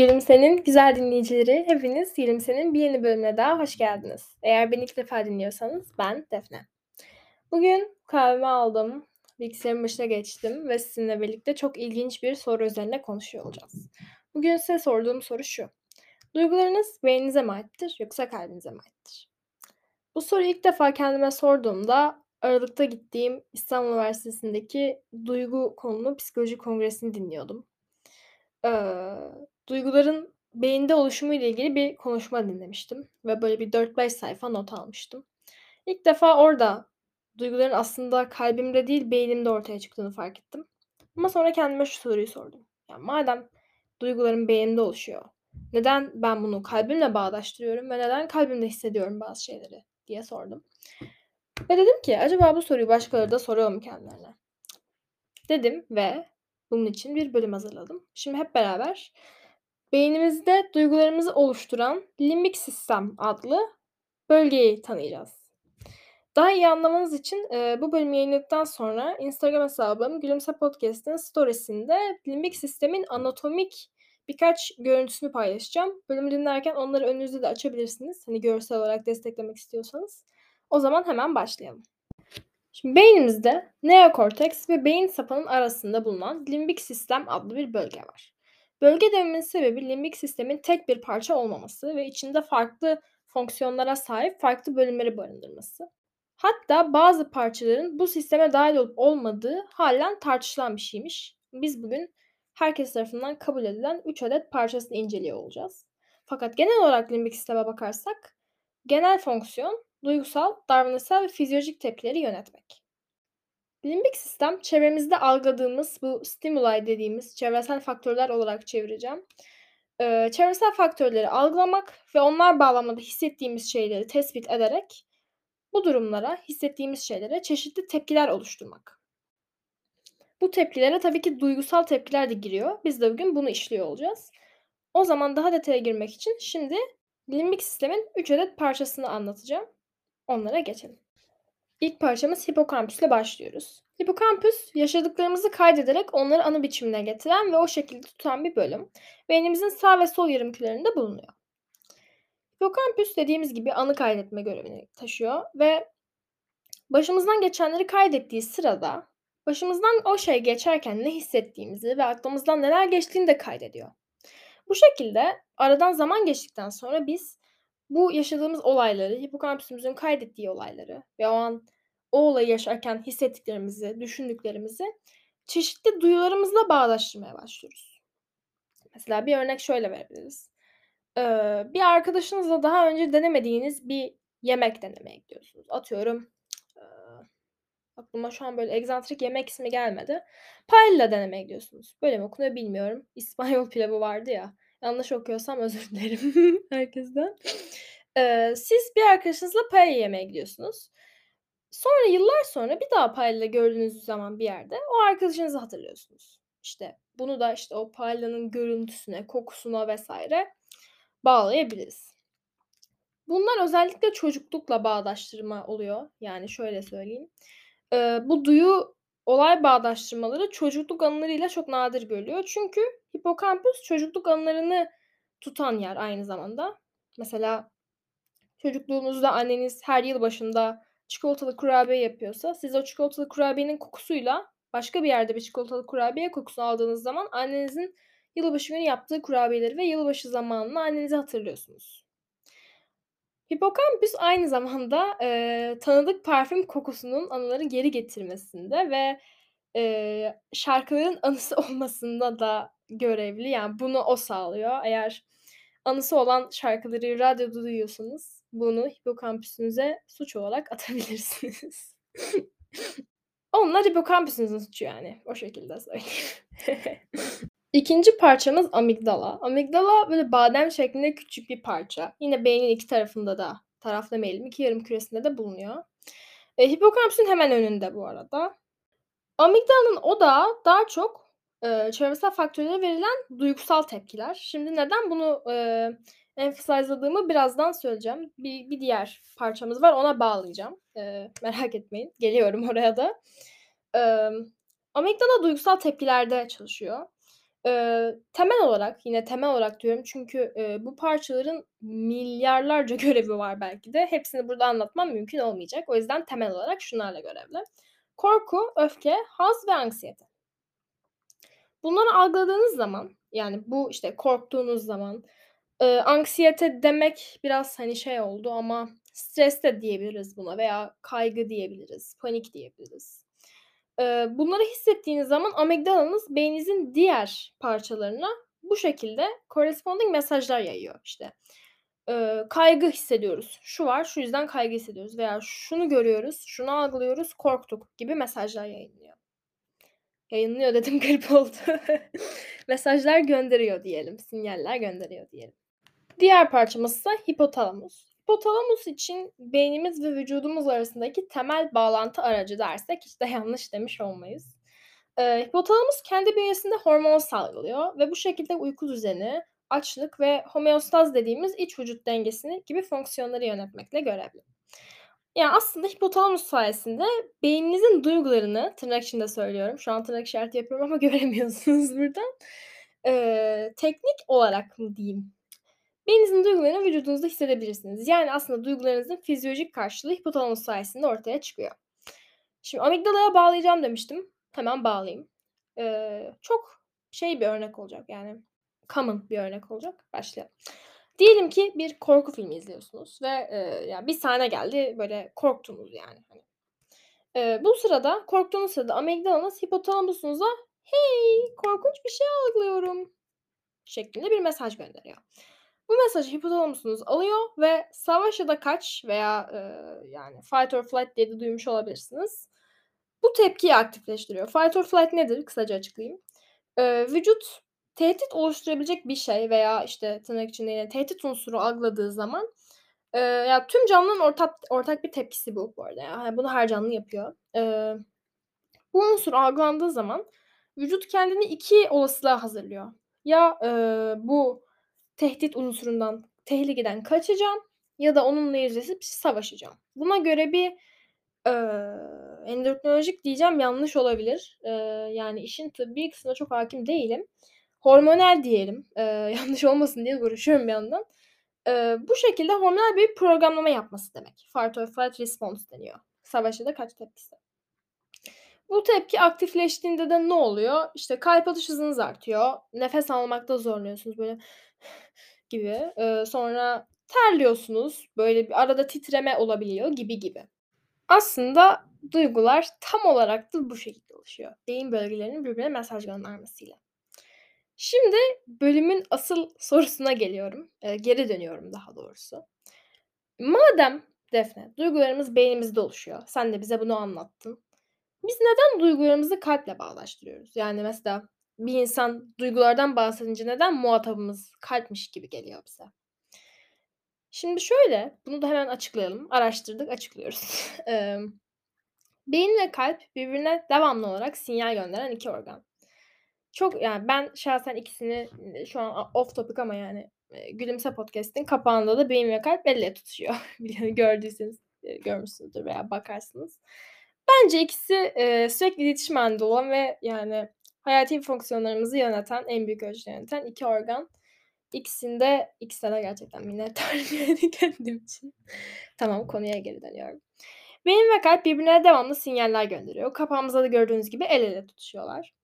Gülümse'nin güzel dinleyicileri, hepiniz Gülümse'nin bir yeni bölümüne daha hoş geldiniz. Eğer beni ilk defa dinliyorsanız ben Defne. Bugün kahvemi aldım, bilgisayarın başına geçtim ve sizinle birlikte çok ilginç bir soru üzerine konuşuyor olacağız. Bugün size sorduğum soru şu. Duygularınız beyninize mi aittir yoksa kalbinize mi aittir? Bu soruyu ilk defa kendime sorduğumda Aralık'ta gittiğim İstanbul Üniversitesi'ndeki duygu konulu psikoloji kongresini dinliyordum. Eee, duyguların beyinde oluşumu ile ilgili bir konuşma dinlemiştim ve böyle bir 4-5 sayfa not almıştım. İlk defa orada duyguların aslında kalbimde değil beynimde ortaya çıktığını fark ettim. Ama sonra kendime şu soruyu sordum. Ya madem duygularım beynimde oluşuyor, neden ben bunu kalbimle bağdaştırıyorum ve neden kalbimde hissediyorum bazı şeyleri diye sordum. Ve dedim ki acaba bu soruyu başkaları da soruyor mu kendilerine? Dedim ve bunun için bir bölüm hazırladım. Şimdi hep beraber beynimizde duygularımızı oluşturan limbik sistem adlı bölgeyi tanıyacağız. Daha iyi anlamanız için e, bu bölümü yayınladıktan sonra Instagram hesabım Gülümse Podcast'ın storiesinde limbik sistemin anatomik birkaç görüntüsünü paylaşacağım. Bölümü dinlerken onları önünüzde de açabilirsiniz. Hani görsel olarak desteklemek istiyorsanız. O zaman hemen başlayalım. Şimdi beynimizde neokorteks ve beyin sapının arasında bulunan limbik sistem adlı bir bölge var. Bölge dememin sebebi limbik sistemin tek bir parça olmaması ve içinde farklı fonksiyonlara sahip farklı bölümleri barındırması. Hatta bazı parçaların bu sisteme dahil olup olmadığı halen tartışılan bir şeymiş. Biz bugün herkes tarafından kabul edilen 3 adet parçasını inceliyor olacağız. Fakat genel olarak limbik sisteme bakarsak genel fonksiyon duygusal, davranışsal ve fizyolojik tepkileri yönetmek. Limbik sistem çevremizde algıladığımız bu stimuli dediğimiz çevresel faktörler olarak çevireceğim. Ee, çevresel faktörleri algılamak ve onlar bağlamında hissettiğimiz şeyleri tespit ederek bu durumlara, hissettiğimiz şeylere çeşitli tepkiler oluşturmak. Bu tepkilere tabii ki duygusal tepkiler de giriyor. Biz de bugün bunu işliyor olacağız. O zaman daha detaya girmek için şimdi limbik sistemin 3 adet parçasını anlatacağım. Onlara geçelim. İlk parçamız hipokampüsle başlıyoruz. Hipokampüs yaşadıklarımızı kaydederek onları anı biçimine getiren ve o şekilde tutan bir bölüm. Beynimizin sağ ve sol yarımkürelerinde bulunuyor. Hipokampüs dediğimiz gibi anı kaydetme görevini taşıyor ve başımızdan geçenleri kaydettiği sırada başımızdan o şey geçerken ne hissettiğimizi ve aklımızdan neler geçtiğini de kaydediyor. Bu şekilde aradan zaman geçtikten sonra biz bu yaşadığımız olayları, hipokampüsümüzün kaydettiği olayları ve o an o olayı yaşarken hissettiklerimizi, düşündüklerimizi çeşitli duyularımızla bağdaştırmaya başlıyoruz. Mesela bir örnek şöyle verebiliriz. Ee, bir arkadaşınızla daha önce denemediğiniz bir yemek denemeye gidiyorsunuz. Atıyorum aklıma şu an böyle egzantrik yemek ismi gelmedi. Paella denemeye gidiyorsunuz. Böyle mi okunuyor bilmiyorum. İspanyol pilavı vardı ya. Yanlış okuyorsam özür dilerim herkesten. Ee, siz bir arkadaşınızla paella yemeye gidiyorsunuz. Sonra yıllar sonra bir daha paella gördüğünüz zaman bir yerde o arkadaşınızı hatırlıyorsunuz. İşte bunu da işte o paellanın görüntüsüne, kokusuna vesaire bağlayabiliriz. Bunlar özellikle çocuklukla bağdaştırma oluyor. Yani şöyle söyleyeyim. Ee, bu duyu olay bağdaştırmaları çocukluk anılarıyla çok nadir görülüyor. Çünkü hipokampüs çocukluk anılarını tutan yer aynı zamanda. Mesela çocukluğunuzda anneniz her yıl başında çikolatalı kurabiye yapıyorsa siz o çikolatalı kurabiyenin kokusuyla başka bir yerde bir çikolatalı kurabiye kokusunu aldığınız zaman annenizin yılbaşı günü yaptığı kurabiyeleri ve yılbaşı zamanını annenizi hatırlıyorsunuz. Hipokampüs aynı zamanda e, tanıdık parfüm kokusunun anıları geri getirmesinde ve e, şarkıların anısı olmasında da görevli. Yani bunu o sağlıyor. Eğer anısı olan şarkıları radyoda duyuyorsanız bunu hipokampüsünüze suç olarak atabilirsiniz. Onlar hipokampüsünüzün suçu yani. O şekilde söyleyeyim. İkinci parçamız amigdala. Amigdala böyle badem şeklinde küçük bir parça. Yine beynin iki tarafında da taraf demeyelim iki yarım küresinde de bulunuyor. E, hipokampüsün hemen önünde bu arada. Amigdalanın odağı daha çok e, çevresel faktörlere verilen duygusal tepkiler. Şimdi neden bunu e, emphasize'ladığımı birazdan söyleyeceğim. Bir, bir diğer parçamız var ona bağlayacağım. E, merak etmeyin. Geliyorum oraya da. E, amigdala duygusal tepkilerde çalışıyor. Eee, temel olarak, yine temel olarak diyorum çünkü, eee, bu parçaların milyarlarca görevi var belki de. Hepsini burada anlatmam mümkün olmayacak. O yüzden temel olarak şunlarla görevli. Korku, öfke, haz ve anksiyete. Bunları algıladığınız zaman, yani bu, işte, korktuğunuz zaman, eee, anksiyete demek biraz, hani, şey oldu ama stres de diyebiliriz buna veya kaygı diyebiliriz, panik diyebiliriz. Eee, bunları hissettiğiniz zaman amigdalanız beyninizin diğer parçalarına bu şekilde corresponding mesajlar yayıyor. İşte, eee, kaygı hissediyoruz, şu var, şu yüzden kaygı hissediyoruz veya şunu görüyoruz, şunu algılıyoruz, korktuk gibi mesajlar yayınlıyor. Yayınlıyor dedim garip oldu. Mesajlar gönderiyor diyelim, sinyaller gönderiyor diyelim. Diğer parçamızsa hipotalamus. Hipotalamus için beynimiz ve vücudumuz arasındaki temel bağlantı aracı dersek hiç de yanlış demiş olmayız. Eee, hipotalamus kendi bünyesinde hormon salgılıyor ve bu şekilde uyku düzeni, açlık ve homeostaz dediğimiz iç vücut dengesini gibi fonksiyonları yönetmekle görevli. Ya, aslında hipotalamus sayesinde beyninizin duygularını, tırnak içinde söylüyorum, şu an tırnak işareti yapıyorum ama göremiyorsunuz buradan. Eee, teknik olarak mı diyeyim, beyninizin duygularını vücudunuzda hissedebilirsiniz. Yani aslında duygularınızın fizyolojik karşılığı hipotalamus sayesinde ortaya çıkıyor. Şimdi amigdalaya bağlayacağım demiştim. Hemen bağlayayım. Eee, çok şey bir örnek olacak yani common bir örnek olacak. Başlayalım. Diyelim ki bir korku filmi izliyorsunuz ve, eee, ya, bir sahne geldi, böyle korktunuz yani, hani. Eee, bu sırada, korktuğunuz sırada amigdalanız hipotalamusunuza "Hey, korkunç bir şey algılıyorum." şeklinde bir mesaj gönderiyor. Bu mesajı hipotalamusunuz alıyor ve savaş ya da kaç veya, eee, yani fight or flight diye de duymuş olabilirsiniz. Bu tepkiyi aktifleştiriyor. Fight or flight nedir? Kısaca açıklayayım. Eee, vücut tehdit oluşturabilecek bir şey veya, işte, tırnak içinde yine tehdit unsuru algıladığı zaman, eee, ya, tüm canlıların ortak ortak bir tepkisi bu bu arada ya. Hani, bunu her canlı yapıyor. Eee, bu unsur algılandığı zaman vücut kendini 2 olasılığa hazırlıyor. Ya, eee, bu tehdit unsurundan, tehlikeden kaçacağım ya da onunla yüzleşip savaşacağım. Buna göre bir, eee, endokrinolojik diyeceğim yanlış olabilir. Eee, yani işin tıbbi kısmına çok hâkim değilim. Hormonal diyelim, eee, yanlış olmasın diye uğraşıyorum bir yandan. Eee, bu şekilde hormonal bir programlama yapması demek. Fight or flight response deniyor. Savaş ya da kaç tepkisi. Bu tepki aktifleştiğinde de ne oluyor? İşte kalp atış hızınız artıyor. Nefes almakta zorlanıyorsunuz böyle gibi. Eee, sonra terliyorsunuz. Böyle bir arada titreme olabiliyor gibi gibi. Aslında duygular tam olarak da bu şekilde oluşuyor. Beyin bölgelerinin birbirine mesaj göndermesiyle. Şimdi bölümün asıl sorusuna geliyorum. Eee, geri dönüyorum daha doğrusu. Madem Defne, duygularımız beynimizde oluşuyor, sen de bize bunu anlattın. Biz neden duygularımızı kalple bağdaştırıyoruz? Yani mesela bir insan duygulardan bahsedince neden muhatabımız kalpmiş gibi geliyor bize? Şimdi şöyle, bunu da hemen açıklayalım. Araştırdık, açıklıyoruz. Beyin ve kalp birbirine devamlı olarak sinyal gönderen 2 organ. Çok yani ben şahsen ikisini, şu an off topic ama yani, Gülümse Podcast'in kapağında da beyin ve kalp el ele tutuşuyor. Gördüyseniz, görmüşsünüzdür veya bakarsınız. Bence ikisi, eee, sürekli iletişim hâlinde olan ve yani hayati fonksiyonlarımızı yöneten, en büyük ölçüde yöneten 2 organ. İkisini de ikisine de gerçekten minnettarım yani kendim için. Tamam, konuya geri dönüyorum. Beyin ve kalp birbirine devamlı sinyaller gönderiyor. Kapağımızda da gördüğünüz gibi el ele tutuşuyorlar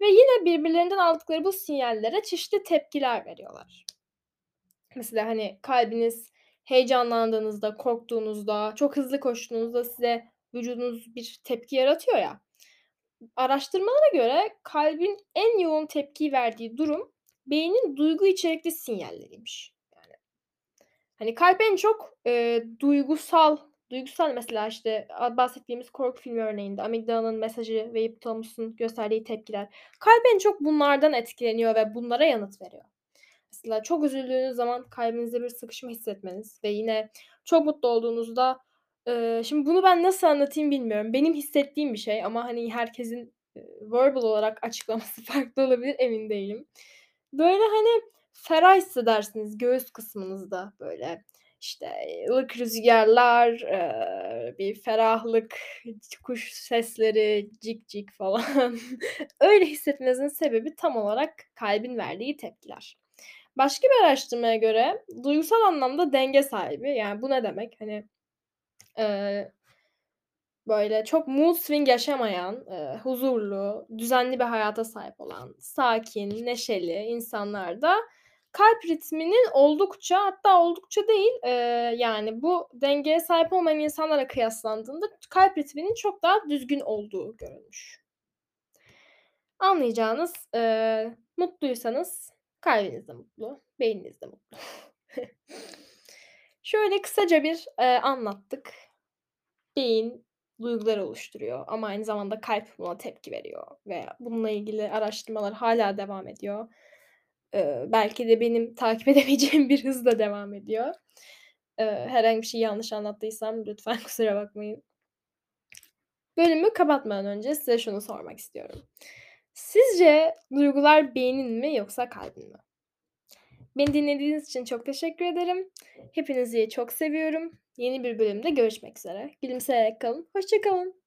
ve yine birbirlerinden aldıkları bu sinyallere çeşitli tepkiler veriyorlar. Mesela, hani, kalbiniz heyecanlandığınızda, korktuğunuzda, çok hızlı koştuğunuzda size vücudunuz bir tepki yaratıyor ya. Araştırmalara göre kalbin en yoğun tepki verdiği durum beynin duygu içerikli sinyalleriymiş. Yani, hani, kalp en çok, eee, duygusal duygusal mesela, işte, bahsettiğimiz korku filmi örneğinde amigdalanın mesajı ve hipotalamusun gösterdiği tepkiler. Kalp en çok bunlardan etkileniyor ve bunlara yanıt veriyor. Mesela çok üzüldüğünüz zaman kalbinizde bir sıkışma hissetmeniz ve yine çok mutlu olduğunuzda, eee, şimdi bunu ben nasıl anlatayım bilmiyorum. Benim hissettiğim bir şey ama, hani, herkesin, verbal olarak açıklaması farklı olabilir, emin değilim. Böyle, hani, ferah hissedersiniz göğüs kısmınızda böyle. İşte, ılık rüzgârlar, eee, bir ferahlık, kuş sesleri, cik cik falan. Öyle hissetmenizin sebebi tam olarak kalbin verdiği tepkiler. Başka bir araştırmaya göre duygusal anlamda denge sahibi, yani bu ne demek? Hani, eee, böyle çok mood swing yaşamayan, eee, huzurlu, düzenli bir hayata sahip olan, sakin, neşeli insanlarda kalp ritminin oldukça hatta oldukça değil, eee, yani bu dengeye sahip olmayan insanlarla kıyaslandığında kalp ritminin çok daha düzgün olduğu görülmüş. Anlayacağınız, eee, mutluysanız kalbiniz de mutlu, beyniniz de mutlu. Şöyle kısaca bir, eee, anlattık. Beyin duygular oluşturuyor ama aynı zamanda kalp buna tepki veriyor ve bununla ilgili araştırmalar hâlâ devam ediyor. Belki de benim takip edemeyeceğim bir hızla devam ediyor. Herhangi bir şeyi yanlış anlattıysam lütfen kusura bakmayın. Bölümü kapatmadan önce size şunu sormak istiyorum. Sizce duygular beynin mi yoksa kalbin mi? Beni dinlediğiniz için çok teşekkür ederim. Hepinizi çok seviyorum. Yeni bir bölümde görüşmek üzere. Gülümseyerek kalın. Hoşça kalın.